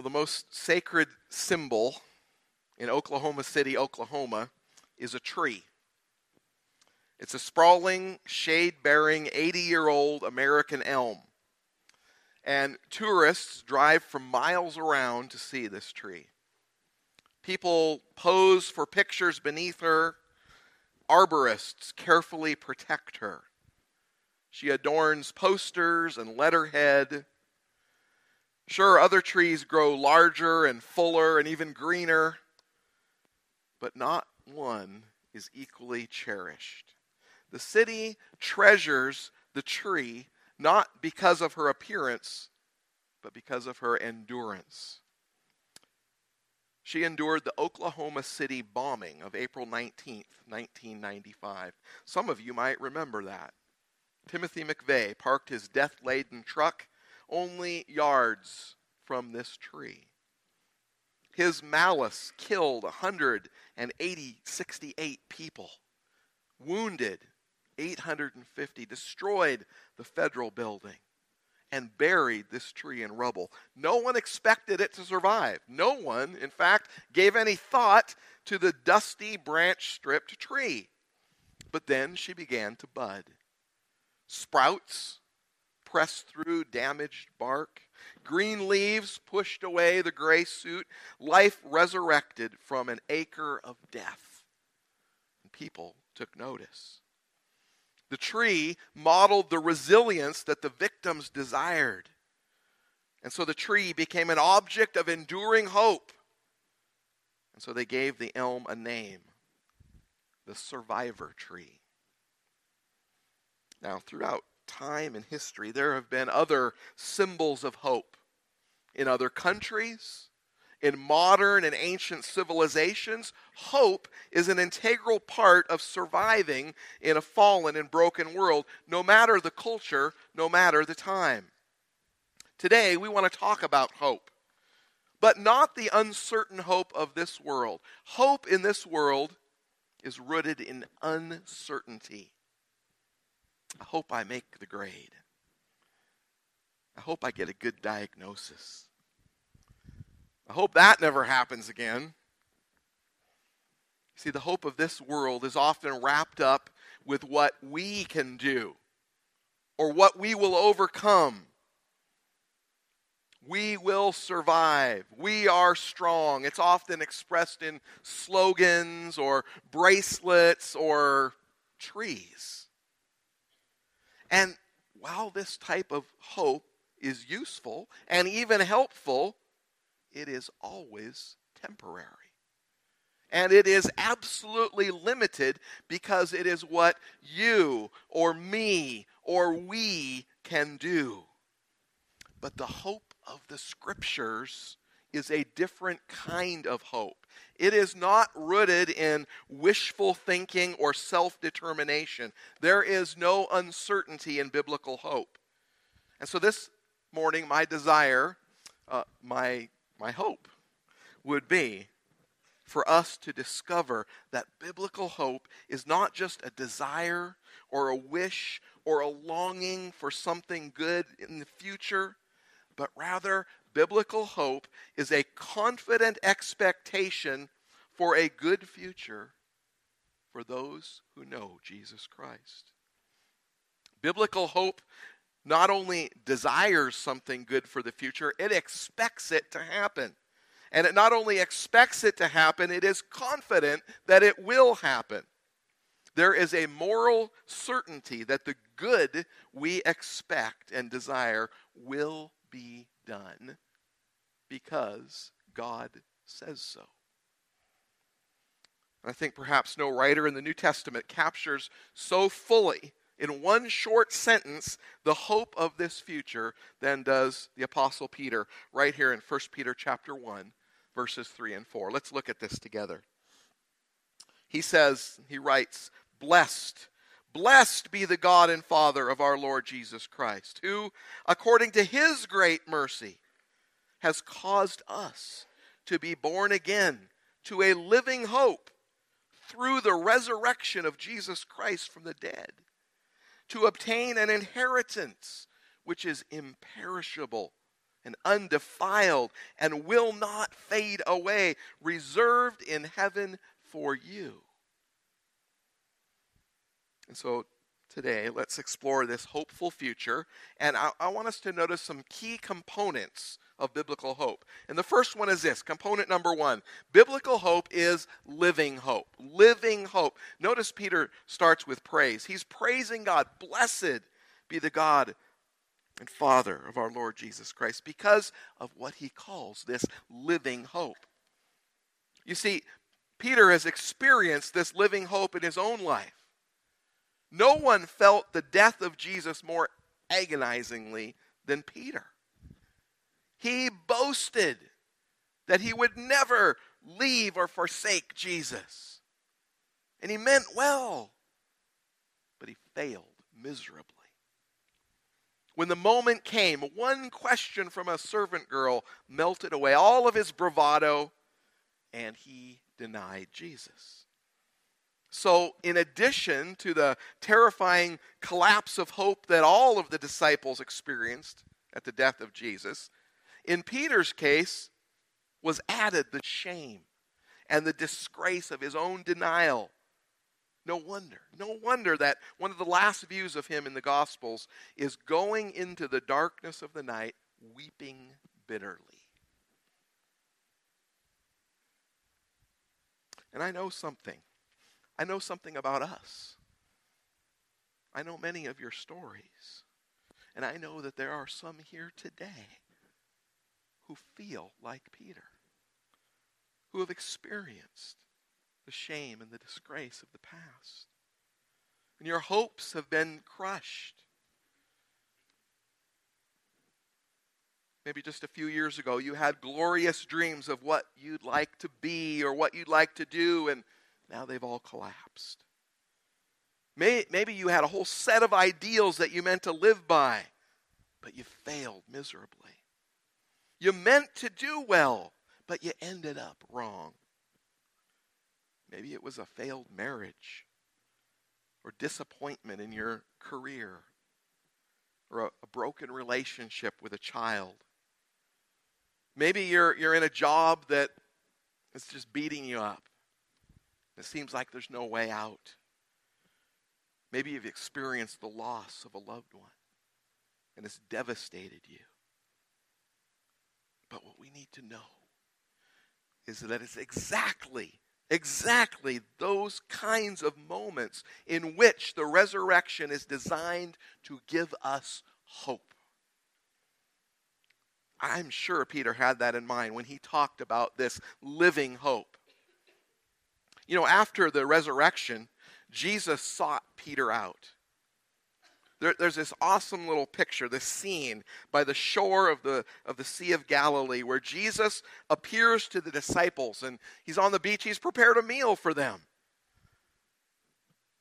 Well, the most sacred symbol in Oklahoma City, Oklahoma, is a tree. It's a sprawling, shade bearing, 80 year old American elm. And tourists drive from miles around to see this tree. People pose for pictures beneath her. Arborists carefully protect her. She adorns posters and letterhead. Sure, other trees grow larger and fuller and even greener, but not one is equally cherished. The city treasures the tree not because of her appearance, but because of her endurance. She endured the Oklahoma City bombing of April 19th, 1995. Some of you might remember that. Timothy McVeigh parked his death laden truck only yards from this tree. His malice killed 180, 68 people, wounded 850, destroyed the federal building, and buried this tree in rubble. No one expected it to survive. No one, in fact, gave any thought to the dusty, branch stripped tree. But then she began to bud. Sprouts pressed through damaged bark. Green leaves pushed away the gray suit. Life resurrected from an acre of death. And people took notice. The tree modeled the resilience that the victims desired. And so the tree became an object of enduring hope. And so they gave the elm a name the survivor tree. Now, throughout time in history, there have been other symbols of hope in other countries, in modern and ancient civilizations. Hope is an integral part of surviving in a fallen and broken world, no matter the culture, no matter the time. Today, we want to talk about hope, but not the uncertain hope of this world. Hope in this world is rooted in uncertainty. I hope I make the grade. I hope I get a good diagnosis. I hope that never happens again. See, the hope of this world is often wrapped up with what we can do or what we will overcome. We will survive. We are strong. It's often expressed in slogans or bracelets or trees. And while this type of hope is useful and even helpful, it is always temporary. And it is absolutely limited because it is what you or me or we can do. But the hope of the scriptures is a different kind of hope. It is not rooted in wishful thinking or self determination. There is no uncertainty in biblical hope. And so this morning, my desire, uh, my, my hope, would be for us to discover that biblical hope is not just a desire or a wish or a longing for something good in the future, but rather Biblical hope is a confident expectation for a good future for those who know Jesus Christ. Biblical hope not only desires something good for the future, it expects it to happen. And it not only expects it to happen, it is confident that it will happen. There is a moral certainty that the good we expect and desire will be done because God says so. I think perhaps no writer in the New Testament captures so fully in one short sentence the hope of this future than does the apostle Peter right here in 1 Peter chapter 1 verses 3 and 4. Let's look at this together. He says, he writes, "Blessed Blessed be the God and Father of our Lord Jesus Christ, who, according to his great mercy, has caused us to be born again to a living hope through the resurrection of Jesus Christ from the dead, to obtain an inheritance which is imperishable, and undefiled and will not fade away, reserved in heaven for you. And so today, let's explore this hopeful future. And I, I, want us to notice some key components of biblical hope. And the first one is this component number one biblical hope is living hope. Living hope. Notice Peter starts with praise. He's praising God. Blessed be the God and Father of our Lord Jesus Christ because of what he calls this living hope. You see, Peter has experienced this living hope in his own life. No one felt the death of Jesus more agonizingly than Peter. He boasted that he would never leave or forsake Jesus. And he meant well, but he failed miserably. When the moment came, one question from a servant girl melted away all of his bravado, and he denied Jesus. So, in addition to the terrifying collapse of hope that all of the disciples experienced at the death of Jesus, in Peter's case was added the shame and the disgrace of his own denial no wonder. No wonder that one of the last views of him in the Gospels is going into the darkness of the night, weeping bitterly. And I know something. I know something about us. I know many of your stories. And I know that there are some here today who feel like Peter, who have experienced the shame and the disgrace of the past. And your hopes have been crushed. Maybe just a few years ago, you had glorious dreams of what you'd like to be or what you'd like to do, and now they've all collapsed. Maybe you had a whole set of ideals that you meant to live by, but you failed miserably. You meant to do well, but you ended up wrong. Maybe it was a failed marriage or disappointment in your career or a, a, broken relationship with a child. Maybe you're, you're in a job that is just beating you up. It seems like there's no way out. Maybe you've experienced the loss of a loved one and it's devastated you. But what we need to know is that it's exactly exactly those kinds of moments in which the resurrection is designed to give us hope. I'm sure Peter had that in mind when he talked about this living hope. You know, after the resurrection, Jesus sought Peter out. There, there's this awesome little picture, this scene by the shore of the, of the Sea of Galilee where Jesus appears to the disciples and he's on the beach. He's prepared a meal for them.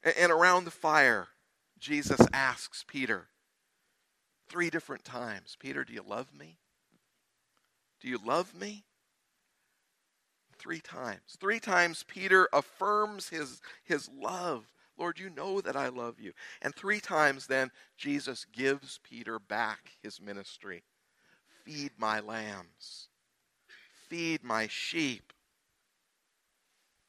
And, and around the fire, Jesus asks Peter three different times Peter, do you love me? Do you love me? Three times. Three times Peter affirms his, his love Lord, you know that I love you. And three times then, Jesus gives Peter back his ministry Feed my lambs, feed my sheep.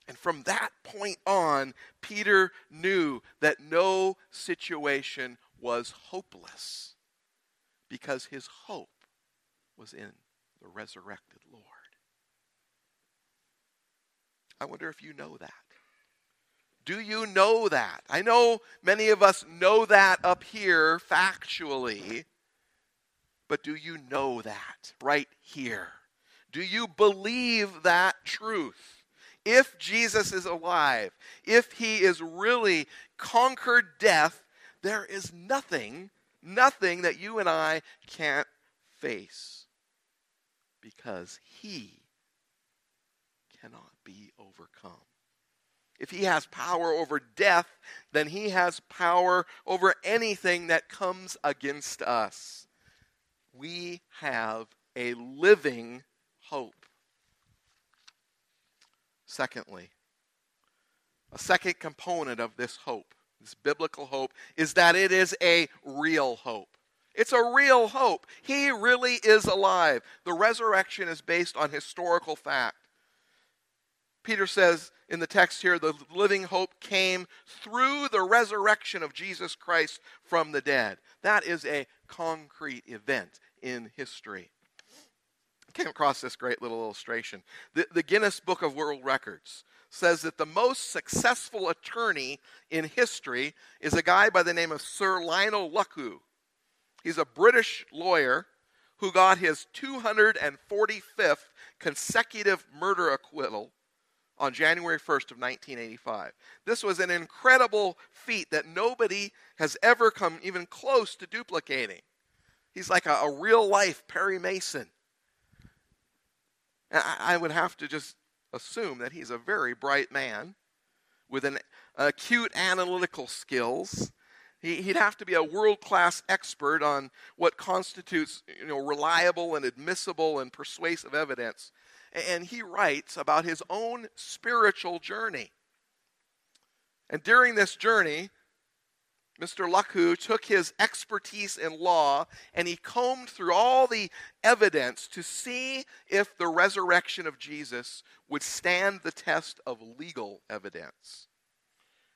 And from that point on, Peter knew that no situation was hopeless because his hope was in the resurrected Lord. I wonder if you know that. Do you know that? I know many of us know that up here factually, but do you know that right here? Do you believe that truth? If Jesus is alive, if he is really conquered death, there is nothing, nothing that you and I can't face because he overcome. If he has power over death, then he has power over anything that comes against us. We have a living hope. Secondly, a second component of this hope, this biblical hope, is that it is a real hope. It's a real hope. He really is alive. The resurrection is based on historical fact. Peter says in the text here the living hope came through the resurrection of Jesus Christ from the dead. That is a concrete event in history. I came across this great little illustration. The, the Guinness Book of World Records says that the most successful attorney in history is a guy by the name of Sir Lionel Luckhoo. He's a British lawyer who got his 245th consecutive murder acquittal on January 1st of 1985. This was an incredible feat that nobody has ever come even close to duplicating. He's like a, a real life Perry Mason. I, I would have to just assume that he's a very bright man with an uh, acute analytical skills. He, would have to be a world class expert on what constitutes you know, reliable and admissible and persuasive evidence. And he writes about his own spiritual journey. And during this journey, Mr. Luckhoo took his expertise in law and he combed through all the evidence to see if the resurrection of Jesus would stand the test of legal evidence.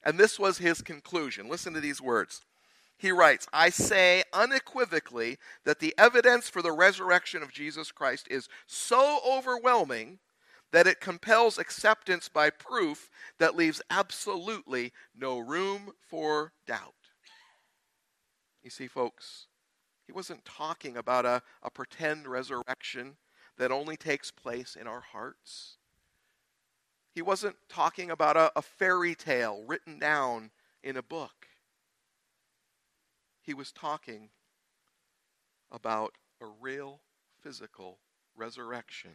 And this was his conclusion. Listen to these words. He writes, I say unequivocally that the evidence for the resurrection of Jesus Christ is so overwhelming that it compels acceptance by proof that leaves absolutely no room for doubt. You see, folks, he wasn't talking about a, a pretend resurrection that only takes place in our hearts. He wasn't talking about a, a fairy tale written down in a book. He was talking about a real physical resurrection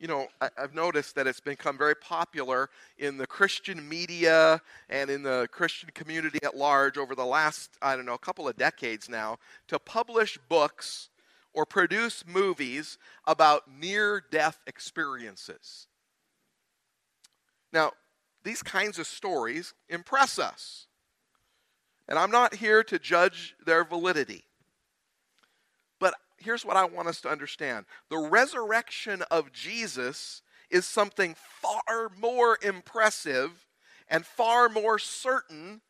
you know, I, have noticed that it's become very popular in the Christian media and in the Christian community at large over the last, I don't know, a couple of decades now to publish books or produce movies about near death experiences. Now, these kinds of stories impress us. And I'm not here to judge their validity But here's what I want us to understand the resurrection of Jesus is something far more impressive and far more certain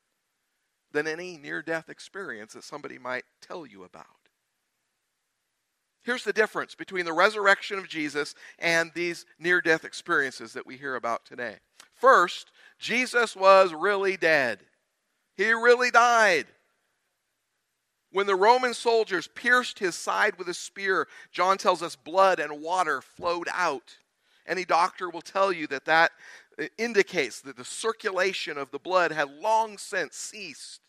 than any near death experience that somebody might tell you about. Here's the difference between the resurrection of Jesus and these near death experiences that we hear about today. First, Jesus was really dead, he really died. When the Roman soldiers pierced his side with a spear, John tells us blood and water flowed out. Any doctor will tell you that that uh, indicates that the circulation of the blood had long since ceased.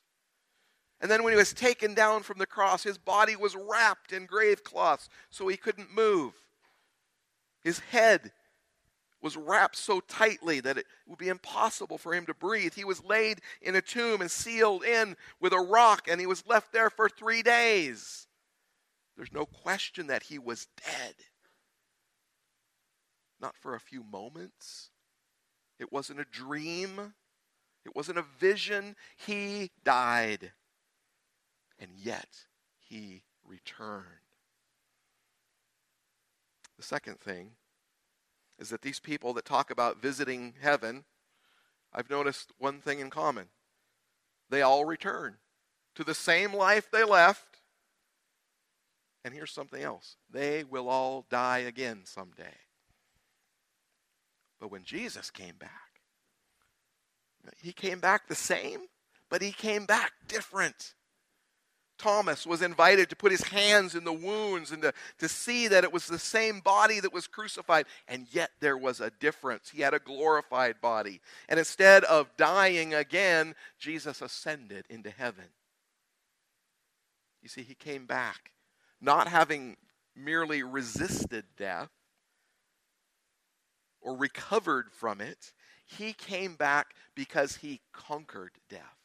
And then when he was taken down from the cross, his body was wrapped in grave cloths so he couldn't move. His head was wrapped so tightly that it would be impossible for him to breathe. He was laid in a tomb and sealed in with a rock, and he was left there for three days. There's no question that he was dead. Not for a few moments. It wasn't a dream. It wasn't a vision. He died. And yet, he returned. The second thing is that these people that talk about visiting heaven, I've noticed one thing in common. They all return to the same life they left. And here's something else they will all die again someday. But when Jesus came back, he came back the same, but he came back different. Thomas was invited to put his hands in the wounds and to, to see that it was the same body that was crucified, and yet there was a difference. He had a glorified body. And instead of dying again, Jesus ascended into heaven. You see, he came back, not having merely resisted death or recovered from it, he came back because he conquered death.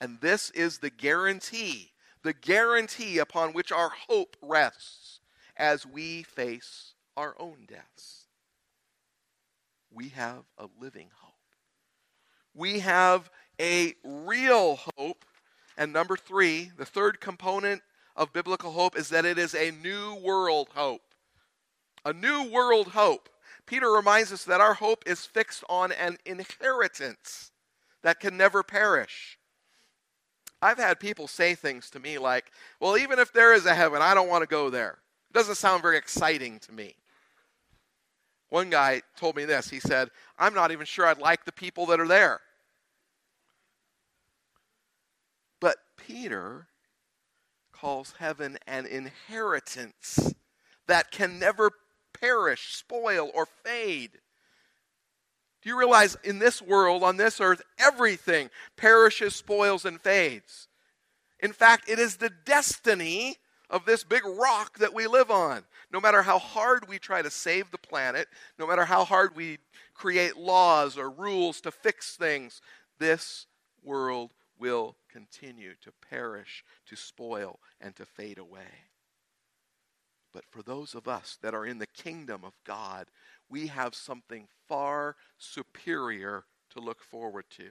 And this is the guarantee, the guarantee upon which our hope rests as we face our own deaths. We have a living hope. We have a real hope And number three, the third component of biblical hope is that it is a new world hope. A new world hope. Peter reminds us that our hope is fixed on an inheritance that can never perish. I've had people say things to me like, well, even if there is a heaven, I don't want to go there. It doesn't sound very exciting to me. One guy told me this. He said, I'm not even sure I'd like the people that are there. But Peter calls heaven an inheritance that can never perish, spoil, or fade. Do you realize in this world, on this earth, everything perishes, spoils, and fades? In fact, it is the destiny of this big rock that we live on. No matter how hard we try to save the planet, no matter how hard we create laws or rules to fix things, this world will continue to perish, to spoil, and to fade away. But for those of us that are in the kingdom of God, we have something far superior to look forward to.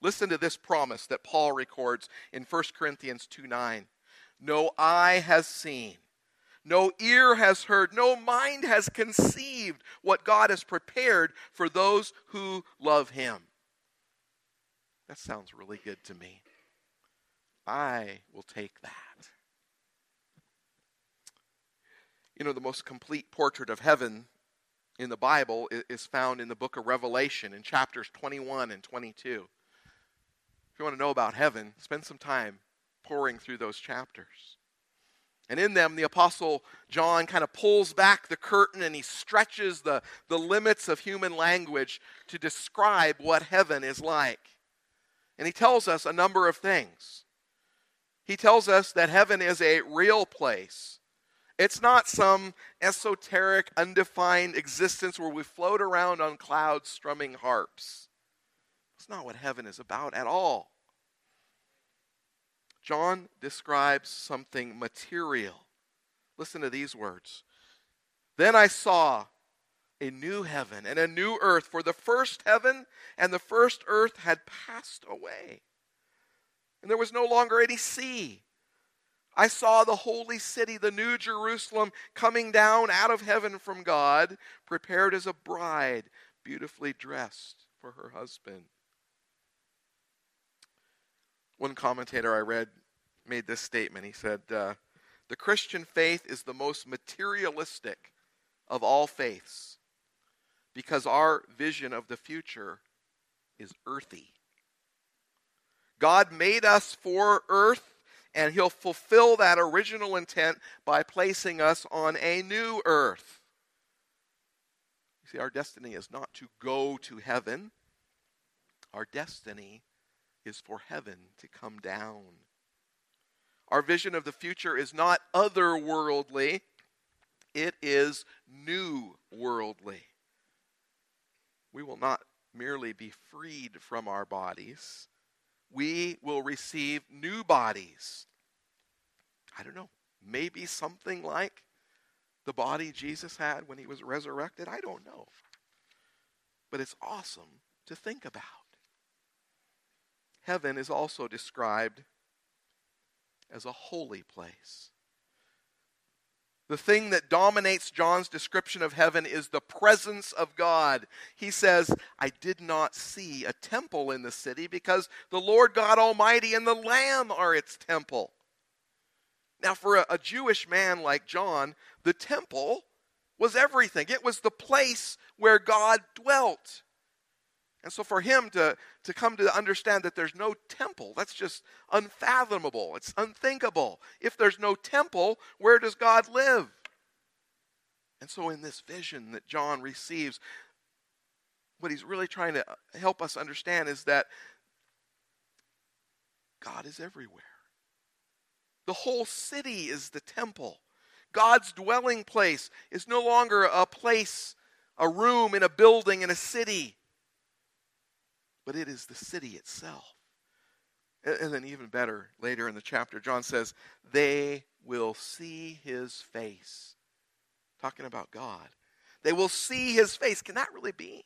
Listen to this promise that Paul records in 1 Corinthians 2 9. No eye has seen, no ear has heard, no mind has conceived what God has prepared for those who love him. That sounds really good to me. I will take that. You know, the most complete portrait of heaven in the Bible is found in the book of Revelation in chapters 21 and 22. If you want to know about heaven, spend some time poring through those chapters. And in them, the Apostle John kind of pulls back the curtain and he stretches the, the limits of human language to describe what heaven is like. And he tells us a number of things. He tells us that heaven is a real place it's not some esoteric, undefined existence where we float around on clouds strumming harps. That's not what heaven is about at all. John describes something material. Listen to these words. Then I saw a new heaven and a new earth, for the first heaven and the first earth had passed away. And there was no longer any sea. I saw the holy city, the new Jerusalem, coming down out of heaven from God, prepared as a bride, beautifully dressed for her husband. One commentator I read made this statement. He said, uh, The Christian faith is the most materialistic of all faiths because our vision of the future is earthy. God made us for earth and he'll fulfill that original intent by placing us on a new earth. You see, our destiny is not to go to heaven, our destiny is for heaven to come down. Our vision of the future is not otherworldly, it is new worldly. We will not merely be freed from our bodies, we will receive new bodies. I don't know, maybe something like the body Jesus had when he was resurrected. I don't know. But it's awesome to think about. Heaven is also described as a holy place. The thing that dominates John's description of heaven is the presence of God. He says, I did not see a temple in the city because the Lord God Almighty and the Lamb are its temple. Now, for a, a Jewish man like John, the temple was everything, it was the place where God dwelt. And so for him to, to come to understand that there's no temple, that's just unfathomable. It's unthinkable. If there's no temple, where does God live? And so in this vision that John receives, what he's really trying to help us understand is that God is everywhere. The whole city is the temple. God's dwelling place is no longer a place, a room in a building in a city but it is the city itself. And then, even better, later in the chapter, John says, They will see his face. Talking about God. They will see his face. Can that really be?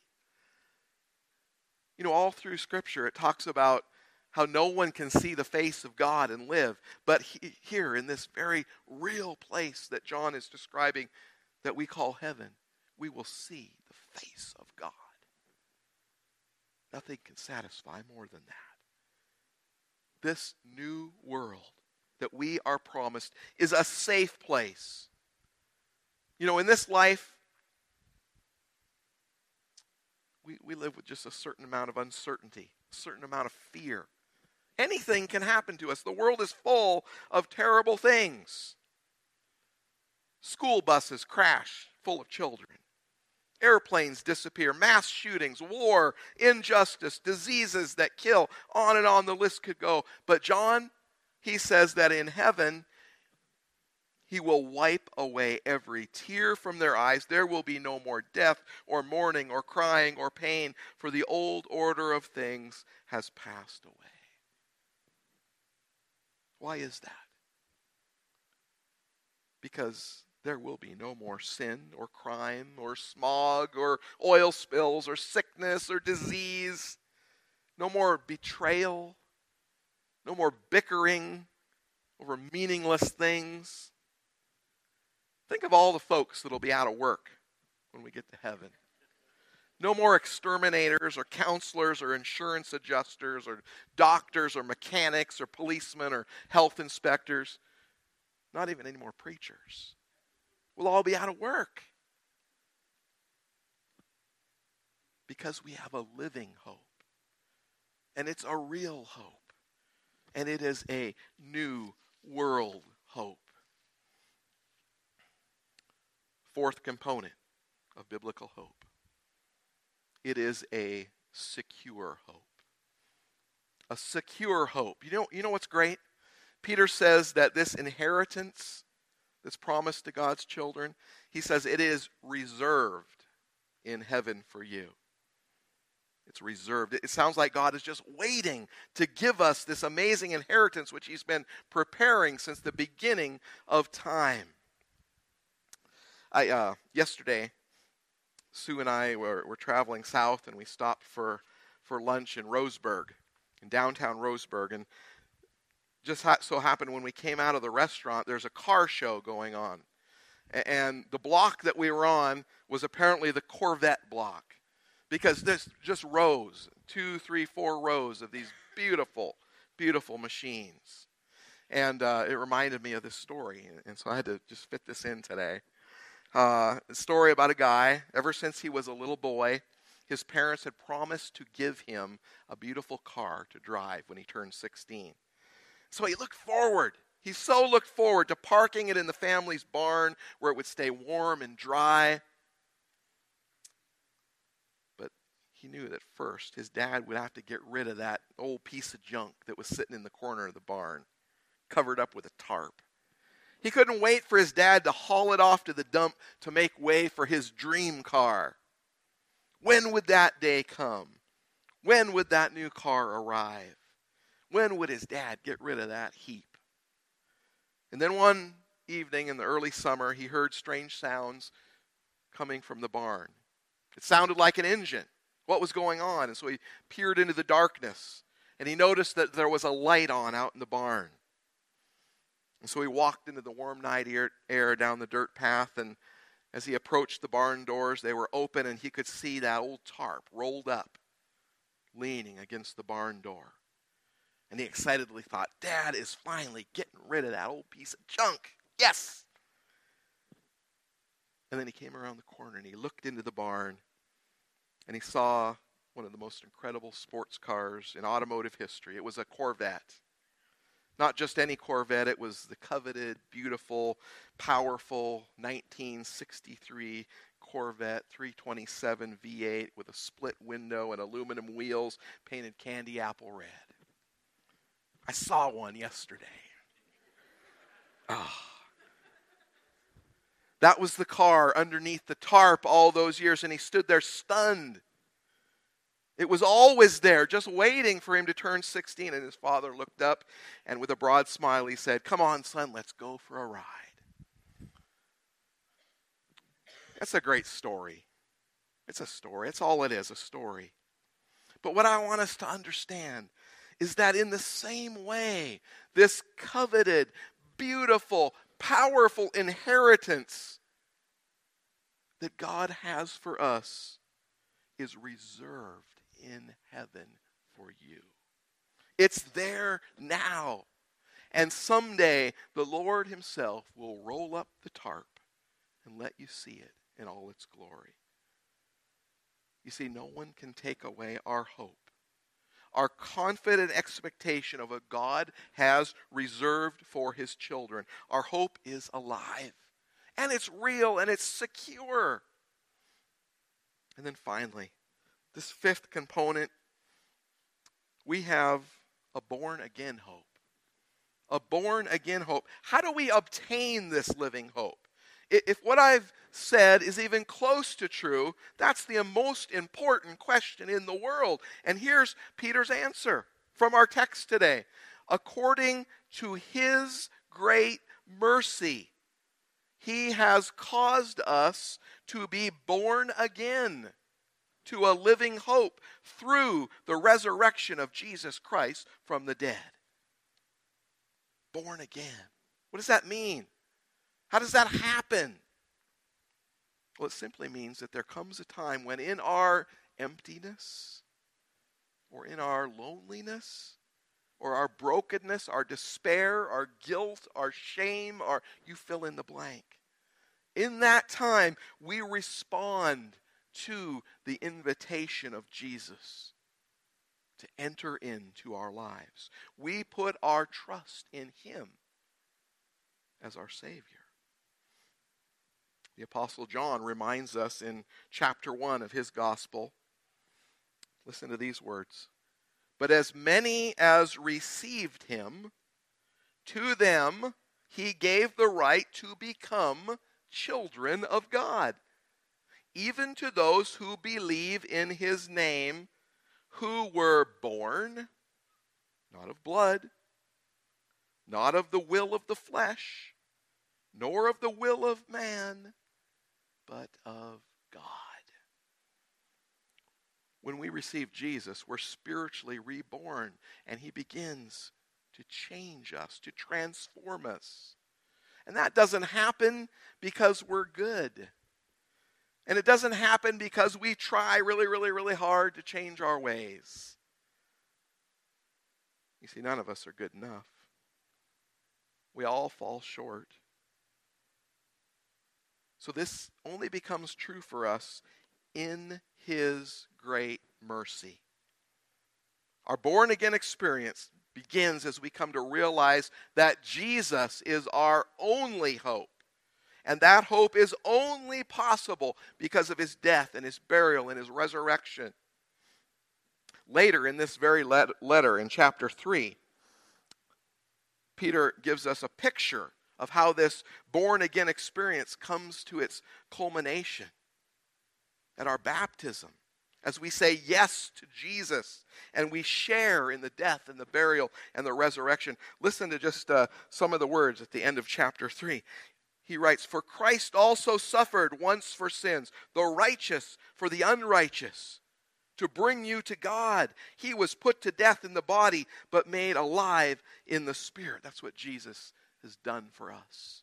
You know, all through Scripture, it talks about how no one can see the face of God and live. But he, here, in this very real place that John is describing, that we call heaven, we will see the face of God. Nothing can satisfy more than that. This new world that we are promised is a safe place. You know, in this life, we, we live with just a certain amount of uncertainty, a certain amount of fear. Anything can happen to us. The world is full of terrible things. School buses crash full of children. Airplanes disappear, mass shootings, war, injustice, diseases that kill. On and on the list could go. But John, he says that in heaven, he will wipe away every tear from their eyes. There will be no more death, or mourning, or crying, or pain, for the old order of things has passed away. Why is that? Because there will be no more sin or crime or smog or oil spills or sickness or disease. No more betrayal. No more bickering over meaningless things. Think of all the folks that'll be out of work when we get to heaven. No more exterminators or counselors or insurance adjusters or doctors or mechanics or policemen or health inspectors. Not even any more preachers. We'll all be out of work. Because we have a living hope. And it's a real hope. And it is a new world hope. Fourth component of biblical hope it is a secure hope. A secure hope. You know, you know what's great? Peter says that this inheritance that's promised to God's children, he says it is reserved in heaven for you. It's reserved. It sounds like God is just waiting to give us this amazing inheritance which He's been preparing since the beginning of time. I uh, yesterday Sue and I were, were traveling south, and we stopped for, for lunch in Roseburg, in downtown Roseburg. And just ha- so happened when we came out of the restaurant, there's a car show going on. And the block that we were on was apparently the Corvette block because there's just rows two, three, four rows of these beautiful, beautiful machines. And uh, it reminded me of this story. And so I had to just fit this in today uh, a story about a guy, ever since he was a little boy, his parents had promised to give him a beautiful car to drive when he turned 16. So he looked forward. He so looked forward to parking it in the family's barn where it would stay warm and dry. But he knew that first his dad would have to get rid of that old piece of junk that was sitting in the corner of the barn, covered up with a tarp. He couldn't wait for his dad to haul it off to the dump to make way for his dream car. When would that day come? When would that new car arrive? When would his dad get rid of that heap? And then one evening in the early summer, he heard strange sounds coming from the barn. It sounded like an engine. What was going on? And so he peered into the darkness and he noticed that there was a light on out in the barn. And so he walked into the warm night air down the dirt path, and as he approached the barn doors, they were open, and he could see that old tarp rolled up, leaning against the barn door. And he excitedly thought, Dad is finally getting rid of that old piece of junk. Yes! And then he came around the corner and he looked into the barn and he saw one of the most incredible sports cars in automotive history. It was a Corvette. Not just any Corvette, it was the coveted, beautiful, powerful 1963 Corvette 327 V8 with a split window and aluminum wheels painted candy apple red. I saw one yesterday. Ah. That was the car underneath the tarp all those years, and he stood there stunned. It was always there, just waiting for him to turn 16. And his father looked up and with a broad smile he said, Come on, son, let's go for a ride. That's a great story. It's a story. It's all it is, a story. But what I want us to understand is that in the same way, this coveted, beautiful, powerful inheritance that God has for us is reserved in heaven for you. It's there now. And someday the Lord Himself will roll up the tarp and let you see it in all its glory. You see, no one can take away our hope, our confident expectation of what God has reserved for His children. Our hope is alive, and it's real, and it's secure. And then finally, this fifth component, we have a born again hope. A born again hope. How do we obtain this living hope? If what I've said is even close to true, that's the most important question in the world. And here's Peter's answer from our text today. According to his great mercy, he has caused us to be born again to a living hope through the resurrection of Jesus Christ from the dead. Born again. What does that mean? How does that happen? Well, it simply means that there comes a time when, in our emptiness, or in our loneliness, or our brokenness, our despair, our guilt, our shame, or you fill in the blank. In that time, we respond to the invitation of Jesus to enter into our lives. We put our trust in Him as our Savior. The Apostle John reminds us in chapter 1 of his gospel. Listen to these words. But as many as received him, to them he gave the right to become children of God even to those who believe in his name, who were born not of blood, not of the will of the flesh, nor of the will of man, but of God. When we receive Jesus, we're spiritually reborn, and he begins to change us, to transform us. And that doesn't happen because we're good. And it doesn't happen because we try really, really, really hard to change our ways. You see, none of us are good enough. We all fall short. So this only becomes true for us in His great mercy. Our born again experience begins as we come to realize that Jesus is our only hope. And that hope is only possible because of his death and his burial and his resurrection. Later in this very letter, in chapter 3, Peter gives us a picture of how this born again experience comes to its culmination at our baptism as we say yes to Jesus and we share in the death and the burial and the resurrection. Listen to just uh, some of the words at the end of chapter 3 he writes, For Christ also suffered once for sins, the righteous for the unrighteous, to bring you to God. He was put to death in the body, but made alive in the spirit. That's what Jesus has done for us.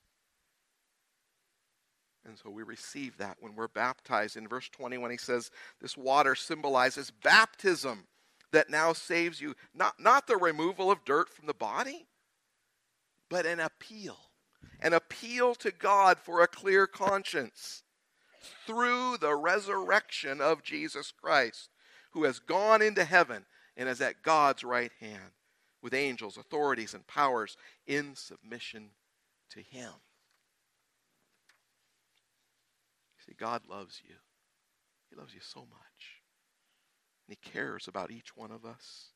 And so we receive that when we're baptized. In verse 20, when he says this water symbolizes baptism that now saves you, not, not the removal of dirt from the body, but an appeal An appeal to God for a clear conscience through the resurrection of Jesus Christ, who has gone into heaven and is at God's right hand with angels, authorities, and powers in submission to Him. See, God loves you. He loves you so much. And He cares about each one of us.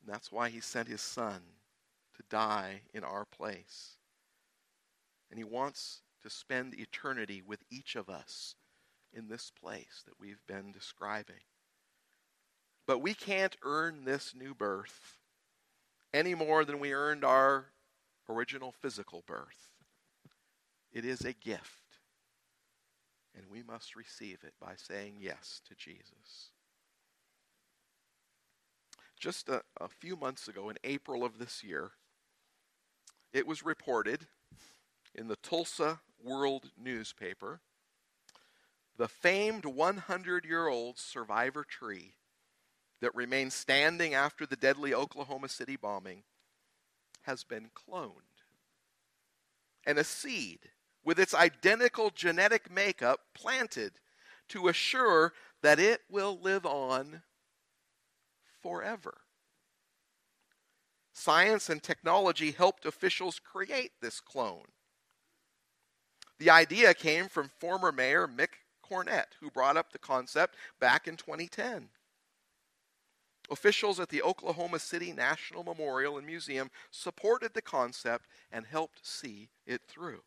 And that's why He sent His Son to die in our place. And He wants to spend eternity with each of us in this place that we've been describing. But we can't earn this new birth any more than we earned our original physical birth. It is a gift, and we must receive it by saying yes to Jesus. just a, a few months ago, in April of this year, it was reported in the Tulsa World newspaper the famed 100 year old survivor tree that remained standing after the deadly Oklahoma City bombing has been cloned. And a seed with its identical genetic makeup planted to assure that it will live on forever. Science and technology helped officials create this clone. The idea came from former Mayor Mick Cornett, who brought up the concept back in 2010. Officials at the Oklahoma City National Memorial and Museum supported the concept and helped see it through.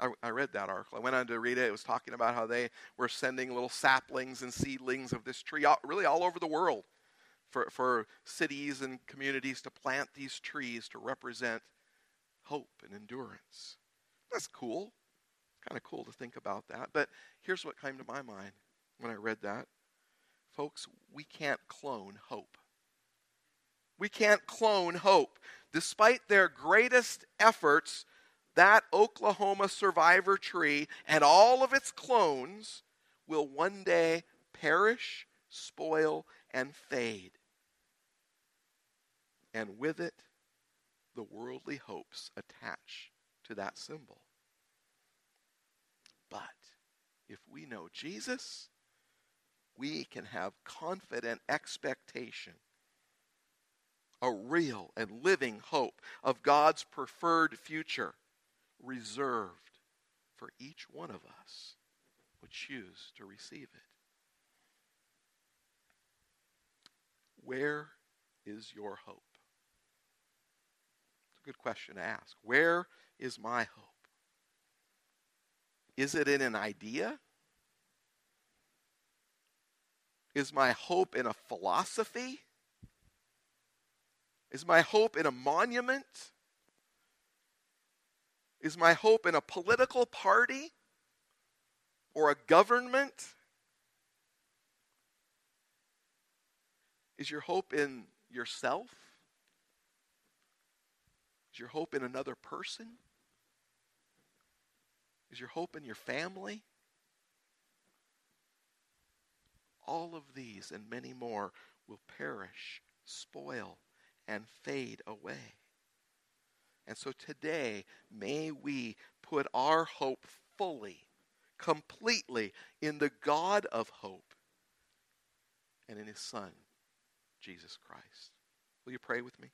I, I, read that article. I went on to read it. It was talking about how they were sending little saplings and seedlings of this tree, really all over the world, for, for cities and communities to plant these trees to represent hope and endurance. That's cool. Kind of cool to think about that. But here's what came to my mind when I read that. Folks, we can't clone hope. We can't clone hope. Despite their greatest efforts, that Oklahoma survivor tree and all of its clones will one day perish, spoil, and fade. And with it, the worldly hopes attached to that symbol. But if we know Jesus, we can have confident expectation, a real and living hope of God's preferred future reserved for each one of us who choose to receive it. Where is your hope? It's a good question to ask. Where is my hope? Is it in an idea? Is my hope in a philosophy? Is my hope in a monument? Is my hope in a political party or a government? Is your hope in yourself? Is your hope in another person? Is your hope in your family? All of these and many more will perish, spoil, and fade away. And so today, may we put our hope fully, completely in the God of hope and in his Son, Jesus Christ. Will you pray with me?